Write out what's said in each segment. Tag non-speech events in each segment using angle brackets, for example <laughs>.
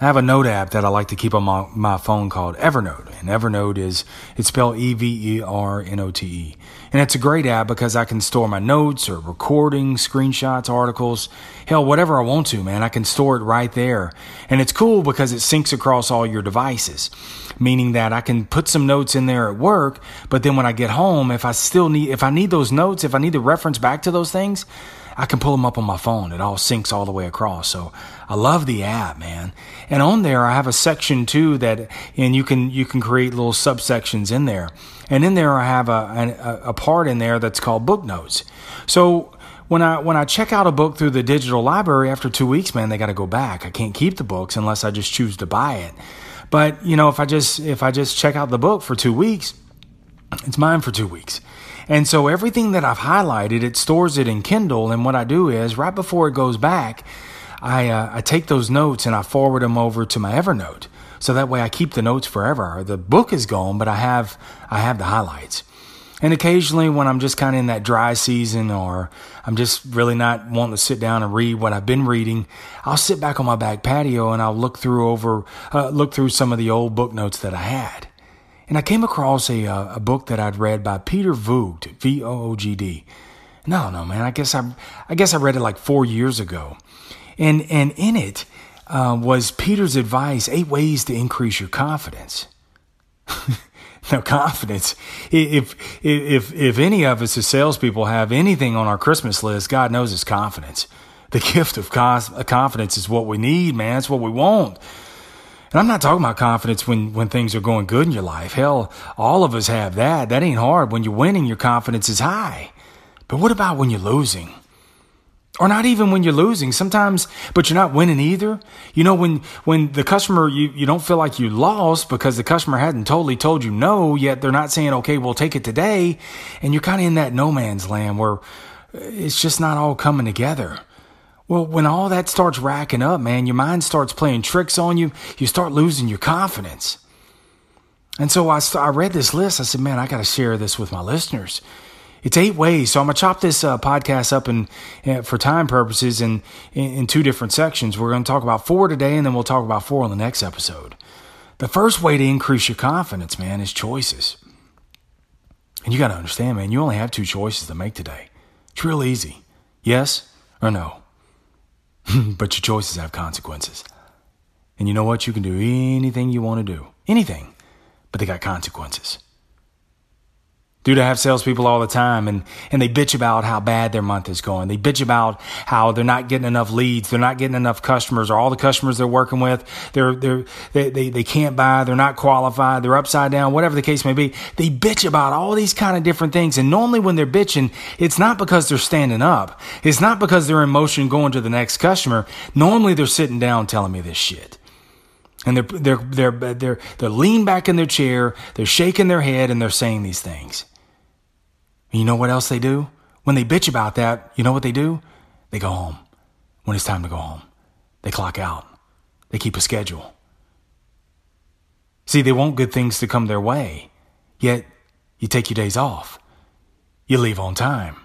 I have a note app that I like to keep on my, my phone called Evernote. And Evernote is, it's spelled E V E R N O T E. And it's a great app because I can store my notes or recordings, screenshots, articles, hell, whatever I want to, man. I can store it right there. And it's cool because it syncs across all your devices, meaning that I can put some notes in there at work, but then when I get home, if I still need, if I need those notes, if I need to reference back to those things, I can pull them up on my phone. It all syncs all the way across. So I love the app, man. And on there, I have a section too that, and you can, you can create little subsections in there. And in there, I have a, a, a part in there that's called book notes. So when I when I check out a book through the digital library after two weeks, man, they got to go back. I can't keep the books unless I just choose to buy it. But you know, if I just if I just check out the book for two weeks, it's mine for two weeks. And so everything that I've highlighted, it stores it in Kindle. And what I do is right before it goes back, I, uh, I take those notes and I forward them over to my Evernote. So that way I keep the notes forever. The book is gone, but I have, I have the highlights. And occasionally when I'm just kind of in that dry season or I'm just really not wanting to sit down and read what I've been reading, I'll sit back on my back patio and I'll look through over, uh, look through some of the old book notes that I had. And I came across a, uh, a book that I'd read by Peter Voogd, V O O G D. No, no, man. I guess I, I guess I read it like four years ago, and and in it uh, was Peter's advice: eight ways to increase your confidence. <laughs> now, confidence. If if if any of us as salespeople have anything on our Christmas list, God knows it's confidence. The gift of cos uh confidence is what we need, man. It's what we want. And I'm not talking about confidence when, when things are going good in your life. Hell, all of us have that. That ain't hard. When you're winning, your confidence is high. But what about when you're losing? Or not even when you're losing. Sometimes, but you're not winning either. You know, when, when the customer, you, you don't feel like you lost because the customer hadn't totally told you no, yet they're not saying, okay, we'll take it today. And you're kind of in that no man's land where uh, it's just not all coming together. Well, when all that starts racking up, man, your mind starts playing tricks on you. You start losing your confidence. And so I, I read this list. I said, man, I got to share this with my listeners. It's eight ways. So I'm going to chop this uh, podcast up in, uh, for time purposes in, in, in two different sections. We're going to talk about four today, and then we'll talk about four in the next episode. The first way to increase your confidence, man, is choices. And you got to understand, man, you only have two choices to make today. It's real easy yes or no. <laughs> but your choices have consequences. And you know what? You can do anything you want to do. Anything. But they got consequences. Dude, I have salespeople all the time and, and they bitch about how bad their month is going. They bitch about how they're not getting enough leads. They're not getting enough customers or all the customers they're working with. They're, they're, they, they, they can't buy. They're not qualified. They're upside down, whatever the case may be. They bitch about all these kind of different things. And normally when they're bitching, it's not because they're standing up. It's not because they're in motion going to the next customer. Normally they're sitting down telling me this shit and they're they're they're they're they're lean back in their chair, they're shaking their head, and they're saying these things. You know what else they do? When they bitch about that, you know what they do? They go home. When it's time to go home, they clock out. They keep a schedule. See, they want good things to come their way, yet you take your days off. You leave on time.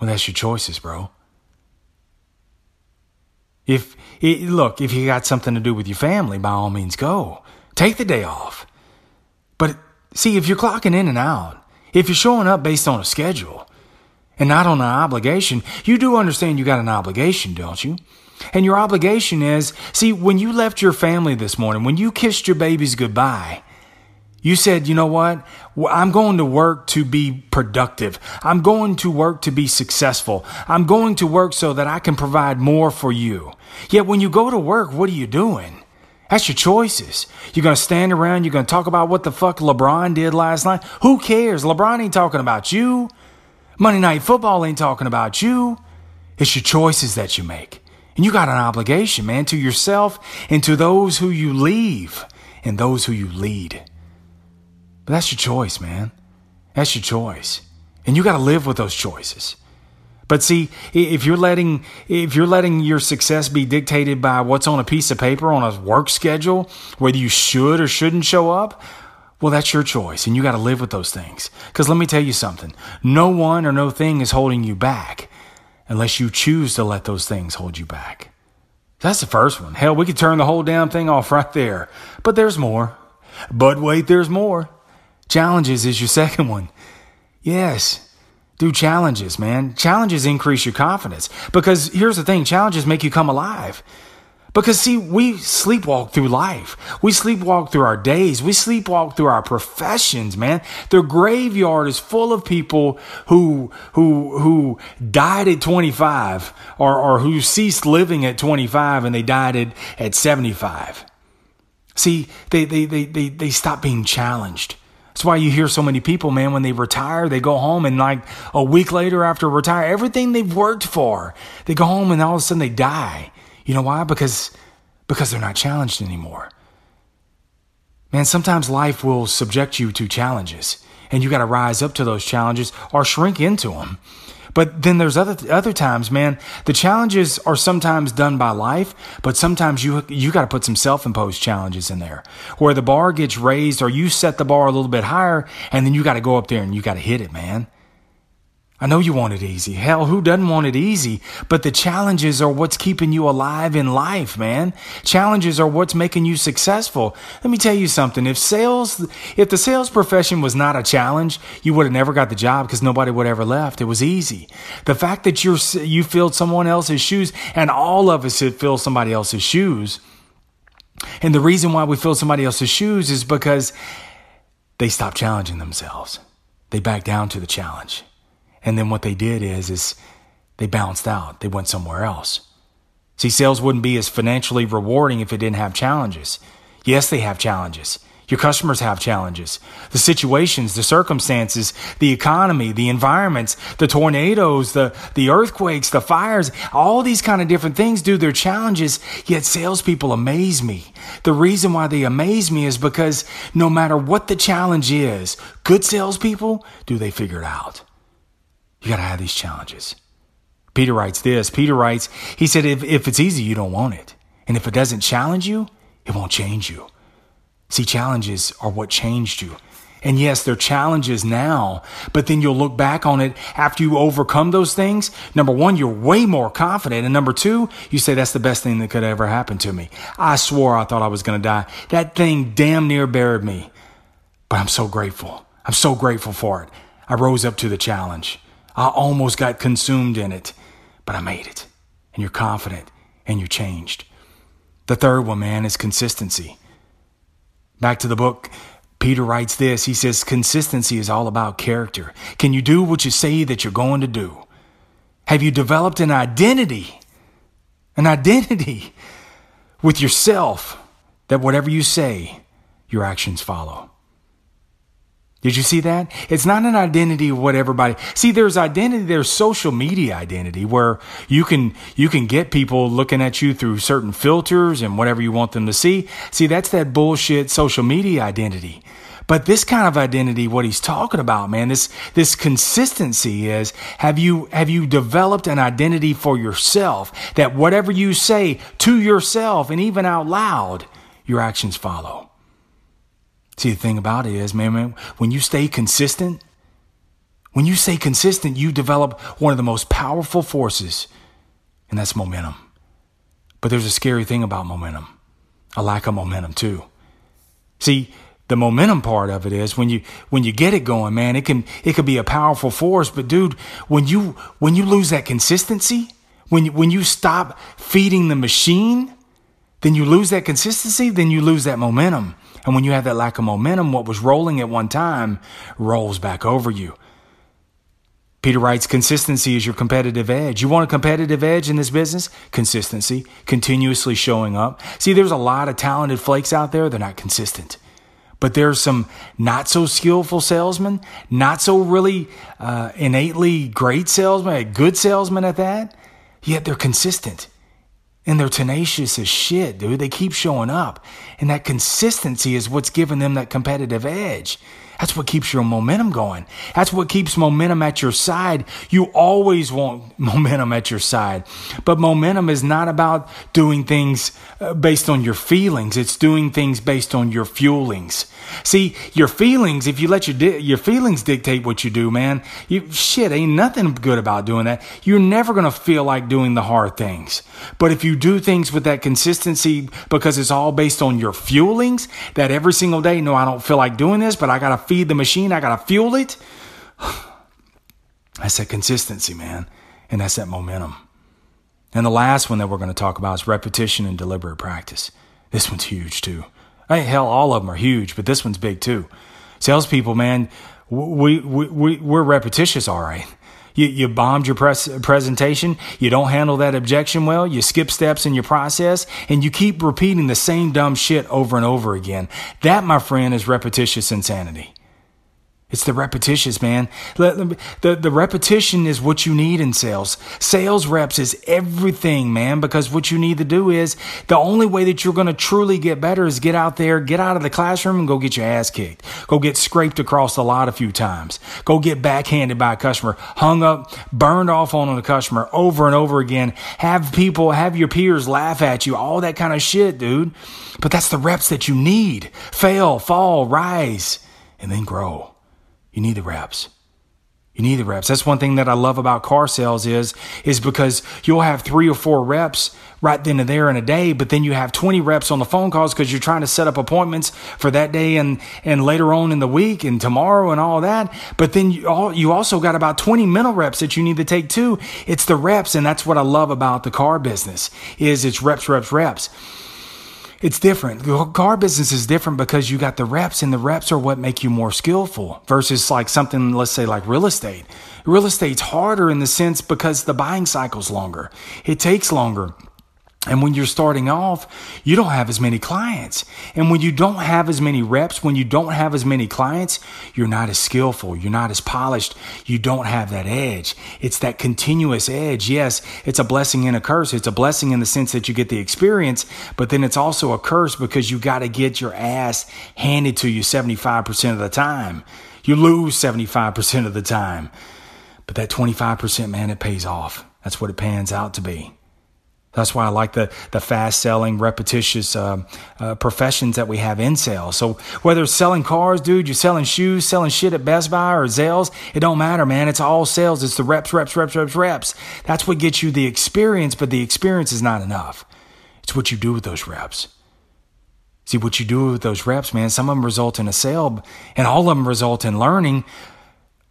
Well, that's your choices, bro. If look, if you got something to do with your family, by all means go. Take the day off. But see, if you're clocking in and out, if you're showing up based on a schedule and not on an obligation, you do understand you got an obligation, don't you? And your obligation is, see, when you left your family this morning, when you kissed your babies goodbye, you said, you know what? I'm going to work to be productive. I'm going to work to be successful. I'm going to work so that I can provide more for you. Yet when you go to work, what are you doing? That's your choices. You're going to stand around, you're going to talk about what the fuck LeBron did last night. Who cares? LeBron ain't talking about you. Monday Night Football ain't talking about you. It's your choices that you make. And you got an obligation, man, to yourself and to those who you leave and those who you lead. But that's your choice, man. That's your choice. And you got to live with those choices. But see, if you're letting if you're letting your success be dictated by what's on a piece of paper on a work schedule, whether you should or shouldn't show up, well, that's your choice, and you got to live with those things. Because let me tell you something: no one or no thing is holding you back, unless you choose to let those things hold you back. That's the first one. Hell, we could turn the whole damn thing off <laughs> right there. But there's more. But wait, there's more. Challenges is your second one. Yes. Do challenges, man. Challenges increase your confidence. Because here's the thing challenges make you come alive. Because see, we sleepwalk through life. We sleepwalk through our days. We sleepwalk through our professions, man. The graveyard is full of people who, who, who died at 25 or, or who ceased living at 25 and they died at, at 75. See, they, they, they, they, they stop being challenged. That's why you hear so many people, man, when they retire, they go home and like a week later after retire, everything they've worked for, they go home and all of a sudden they die you know why? Because because they're not challenged anymore. Man, sometimes life will subject you to challenges, and you got to rise up to those challenges or shrink into them. But then there's other other times, man. The challenges are sometimes done by life, but sometimes you you got to put some self-imposed challenges in there, where the bar gets raised, or you set the bar a little bit higher, and then you got to go up there and you got to hit it, man. I know you want it easy. Hell, who doesn't want it easy? But the challenges are what's keeping you alive in life, man. Challenges are what's making you successful. Let me tell you something. If sales, if the sales profession was not a challenge, you would have never got the job because nobody would ever left. It was easy. The fact that you're, you filled someone else's shoes and all of us have filled somebody else's shoes. And the reason why we fill somebody else's shoes is because they stopped challenging themselves. They backed down to the challenge. And then what they did is, is they bounced out. They went somewhere else. See, sales wouldn't be as financially rewarding if it didn't have challenges. Yes, they have challenges. Your customers have challenges. The situations, the circumstances, the economy, the environments, the tornadoes, the, the earthquakes, the fires, all these kind of different things do their challenges, yet salespeople amaze me. The reason why they amaze me is because no matter what the challenge is, good salespeople, do they figure it out? You got to have these challenges. Peter writes this. Peter writes, he said, if, if it's easy, you don't want it. And if it doesn't challenge you, it won't change you. See, challenges are what changed you. And yes, they're challenges now, but then you'll look back on it after you overcome those things. Number one, you're way more confident. And number two, you say, that's the best thing that could ever happen to me. I swore I thought I was going to die. That thing damn near buried me. But I'm so grateful. I'm so grateful for it. I rose up to the challenge. I almost got consumed in it, but I made it. And you're confident and you're changed. The third one, man, is consistency. Back to the book, Peter writes this. He says, Consistency is all about character. Can you do what you say that you're going to do? Have you developed an identity? An identity with yourself that whatever you say, your actions follow. Did you see that? It's not an identity of what everybody see. There's identity. There's social media identity where you can you can get people looking at you through certain filters and whatever you want them to see. See, that's that bullshit social media identity. But this kind of identity, what he's talking about, man, this this consistency is have you have you developed an identity for yourself that whatever you say to yourself and even out loud, your actions follow. See, the thing about it is, man, man, when you stay consistent, when you stay consistent, you develop one of the most powerful forces, and that's momentum. But there's a scary thing about momentum a lack of momentum, too. See, the momentum part of it is when you when you get it going man it can it can be a powerful force but dude when you when you lose that consistency when you, when you stop feeding the machine then you lose that consistency then you lose that momentum and when you have that lack of momentum, what was rolling at one time rolls back over you. Peter writes, consistency is your competitive edge. You want a competitive edge in this business? Consistency, continuously showing up. See, there's a lot of talented flakes out there. They're not consistent. But there's some not so skillful salesmen, not so really uh, innately great salesmen, good salesmen at that. Yet they're consistent. And they're tenacious as shit, dude. They keep showing up. And that consistency is what's giving them that competitive edge. That's what keeps your momentum going. That's what keeps momentum at your side. You always want <laughs> momentum at your side. But momentum is not about doing things based on your feelings. It's doing things based on your fuelings. See, your feelings, if you let your, di- your feelings dictate what you do, man, you, shit, ain't nothing good about doing that. You're never going to feel like doing the hard things. But if you do things with that consistency because it's all based on your fuelings, that every single day, no, I don't feel like doing this, but I got to feed the machine, I got to fuel it. <sighs> That's that consistency, man. And that's that momentum. And the last one that we're going to talk about is repetition and deliberate practice. This one's huge too. I mean, hell, all of them are huge, but this one's big too. Salespeople, man, we, we, we, we're repetitious, all right. You, you bombed your press, presentation. You don't handle that objection well. You skip steps in your process and you keep repeating the same dumb shit over and over again. That, my friend, is repetitious insanity. It's the repetitious, man. The, the, repetition is what you need in sales. Sales reps is everything, man, because what you need to do is the only way that you're going to truly get better is get out there, get out of the classroom and go get your ass kicked. Go get scraped across the lot a few times. Go get backhanded by a customer, hung up, burned off on a customer over and over again. Have people, have your peers laugh at you, all that kind of shit, dude. But that's the reps that you need. Fail, fall, rise, and then grow. You need the reps. You need the reps. That's one thing that I love about car sales is, is because you'll have three or four reps right then and there in a day, but then you have 20 reps on the phone calls because you're trying to set up appointments for that day and, and later on in the week and tomorrow and all that. But then you, all, you also got about 20 mental reps that you need to take too. It's the reps. And that's what I love about the car business is it's reps, reps, reps it's different. The car business is different because you got the reps, and the reps are what make you more skillful versus like something, let's say, like real estate. Real estate's harder in the sense because the buying cycle's longer. It takes longer. And when you're starting off, you don't have as many clients. And when you don't have as many reps, when you don't have as many clients, you're not as skillful. You're not as polished. You don't have that edge. It's that continuous edge. Yes, it's a blessing and a curse. It's a blessing in the sense that you get the experience, but then it's also a curse because you got to get your ass handed to you 75% of the time. You lose 75% of the time. But that 25%, man, it pays off. That's what it pans out to be. That's why I like the, the fast selling, repetitious uh, uh, professions that we have in sales. So whether it's selling cars, dude, you're selling shoes, selling shit at Best Buy or Zales, it don't matter, man. It's all sales. It's the reps, reps, reps, reps, reps. That's what gets you the experience, but the experience is not enough. It's what you do with those reps. See, what you do with those reps, man, some of them result in a sale, and all of them result in learning.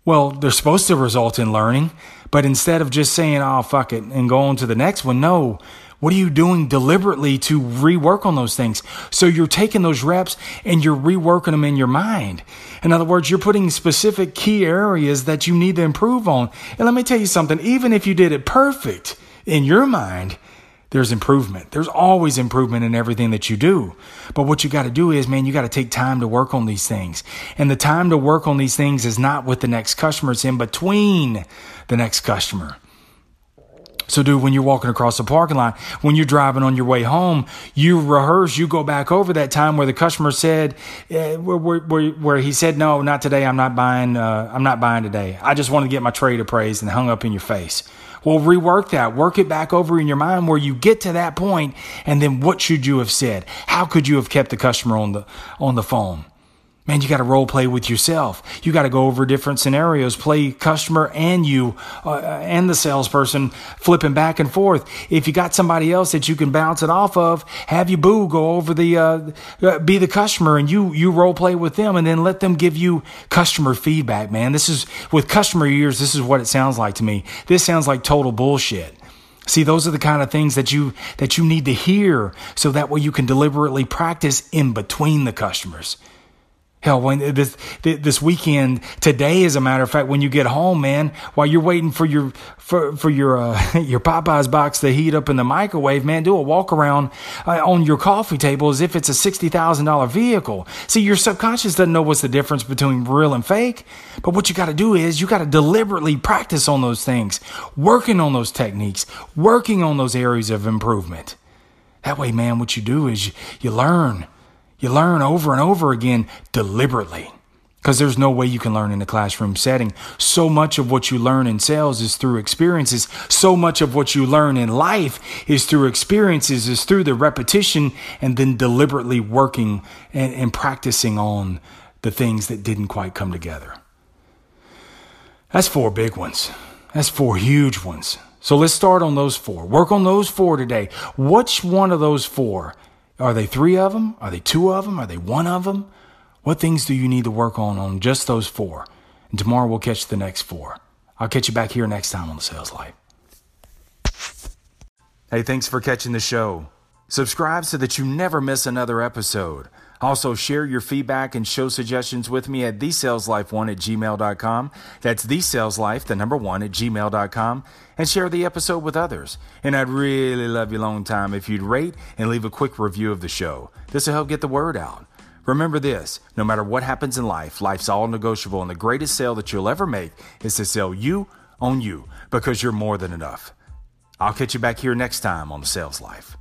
Well, they're supposed to result in learning, but instead of just saying, oh, fuck it, and going to the next one, no. What are you doing deliberately to rework on those things? So you're taking those reps and you're reworking them in your mind. In other words, you're putting specific key areas that you need to improve on. And let me tell you something, even if you did it perfect in your mind, there's improvement. There's always improvement in everything that you do. But what you got to do is, man, you got to take time to work on these things. And the time to work on these things is not with the next customer, it's in between the next customer. So, dude, when you're walking across the parking lot, when you're driving on your way home, you rehearse, you go back over that time where the customer said, uh, where, where, where, he said, no, not today. I'm not buying, uh, I'm not buying today. I just want to get my trade appraised and hung up in your face. Well, rework that. Work it back over in your mind where you get to that point, and then what should you have said? How could you have kept the customer on the on the phone? Man, you got to role play with yourself. You got to go over different scenarios, play customer and you uh, and the salesperson flipping back and forth. If you got somebody else that you can bounce it off of, have you boo go over the uh, uh, be the customer and you you role play with them and then let them give you customer feedback, man. This is with customer ears, this is what it sounds like to me. This sounds like total bullshit. See, those are the kind of things that you that you need to hear so that way you can deliberately practice in between the customers. Hell, when this this weekend today, as a matter of fact, when you get home, man, while you're waiting for your for for your uh, <laughs> your Popeyes box to heat up in the microwave, man, do a walk around uh, on your coffee table as if it's a sixty thousand dollar vehicle. See, your subconscious doesn't know what's the difference between real and fake, but what you got to do is you got to deliberately practice on those things, working on those techniques, working on those areas of improvement. That way, man, what you do is you, you learn. You learn over and over again deliberately. because there's no way you can learn in a classroom setting. So much of what you learn in sales is through experiences. So much of what you learn in life is through experiences, is through the repetition and then deliberately working and, and practicing on the things that didn't quite come together. That's four big ones. That's four huge ones. So let's start on those four. Work on those four today. Which one of those four? Are they three of them? Are they two of them? Are they one of them? What things do you need to work on on just those four? And tomorrow we'll catch the next four. I'll catch you back here next time on the Sales Life. Hey, thanks for catching the show. Subscribe so that you never miss another episode. Also, share your feedback and show suggestions with me at thesaleslife1 at gmail.com. That's thesaleslife, the number one, at gmail.com. And share the episode with others. And I'd really love you long time if you'd rate and leave a quick review of the show. This will help get the word out. Remember this no matter what happens in life, life's all negotiable, and the greatest sale that you'll ever make is to sell you on you because you're more than enough. I'll catch you back here next time on the Sales Life.